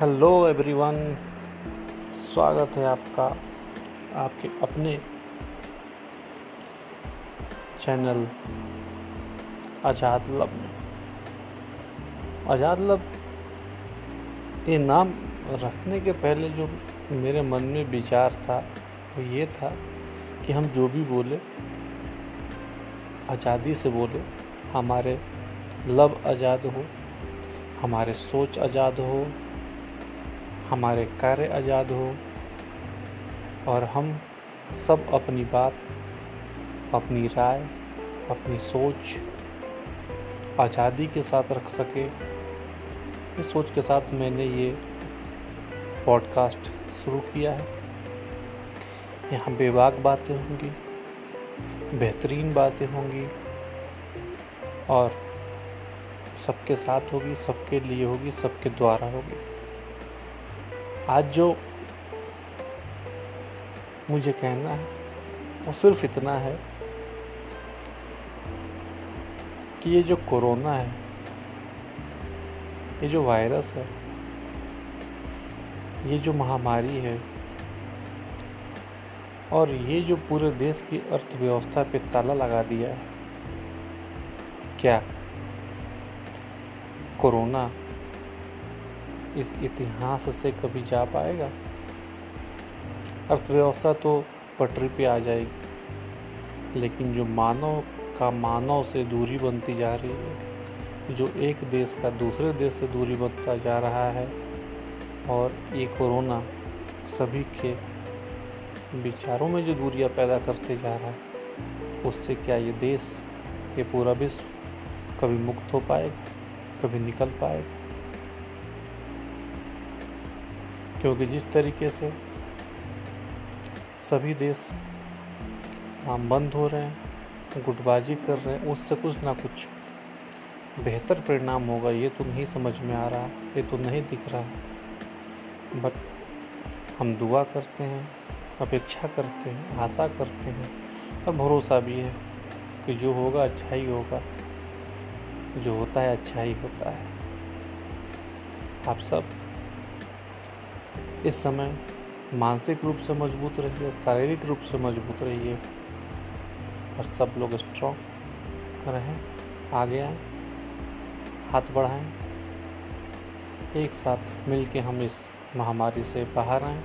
Hello everyone स्वागत है आपका, आपके अपने चैनल आज़ाद लब में। आज़ाद लब ये नाम रखने के पहले जो मेरे मन में विचार था, वो ये था कि हम जो भी बोले, आज़ादी से बोले, हमारे लब आज़ाद हो, हमारे सोच आज़ाद हो हमारे कार्य आज़ाद हो और हम सब अपनी बात, अपनी राय, अपनी सोच आज़ादी के साथ रख सके। इस सोच के साथ मैंने ये पॉडकास्ट शुरू किया है। यहाँ बेबाक बातें होंगी, बेहतरीन बातें होंगी और सबके साथ होगी, सबके लिए होगी, सबके द्वारा होगी। आज जो मुझे कहना है, वो सिर्फ़ इतना है कि ये जो कोरोना है, ये जो वायरस है, ये जो महामारी है, और ये जो पूरे देश की अर्थव्यवस्था पे ताला लगा दिया है, क्या कोरोना इस इतिहास से कभी जा पाएगा? अर्थव्यवस्था तो पटरी पे आ जाएगी, लेकिन जो मानव का मानव से दूरी बनती जा रही है, जो एक देश का दूसरे देश से दूरी बनता जा रहा है, और ये कोरोना सभी के विचारों में जो दूरियाँ पैदा करते जा रहा है, उससे क्या ये देश, ये पूरा विश्व कभी मुक्त हो पाएगा, कभी निकल पाएगा? क्योंकि जिस तरीके से सभी देश काम बंद हो रहे हैं, गुटबाजी कर रहे हैं, उससे कुछ ना कुछ बेहतर परिणाम होगा, ये तो नहीं समझ में आ रहा, ये तो नहीं दिख रहा। बट हम दुआ करते हैं, अपेक्षा करते हैं, आशा करते हैं, और भरोसा भी है कि जो होगा अच्छा ही होगा, जो होता है अच्छा ही होता है। आप सब इस समय मानसिक रूप से मज़बूत रहिए, शारीरिक रूप से मज़बूत रहिए और सब लोग स्ट्रॉन्ग रहें, आगे आए, हाथ बढ़ाएँ, एक साथ मिल के हम इस महामारी से बाहर आए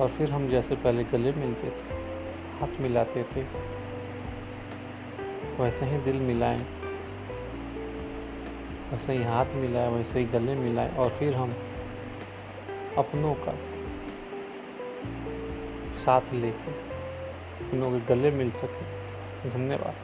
और फिर हम जैसे पहले गले मिलते थे, हाथ मिलाते थे, वैसे ही दिल मिलाएँ, वैसे ही हाथ मिलाए, वैसे ही गले मिलाए और फिर हम अपनों का साथ लेके अपनों के गले मिल सके। धन्यवाद।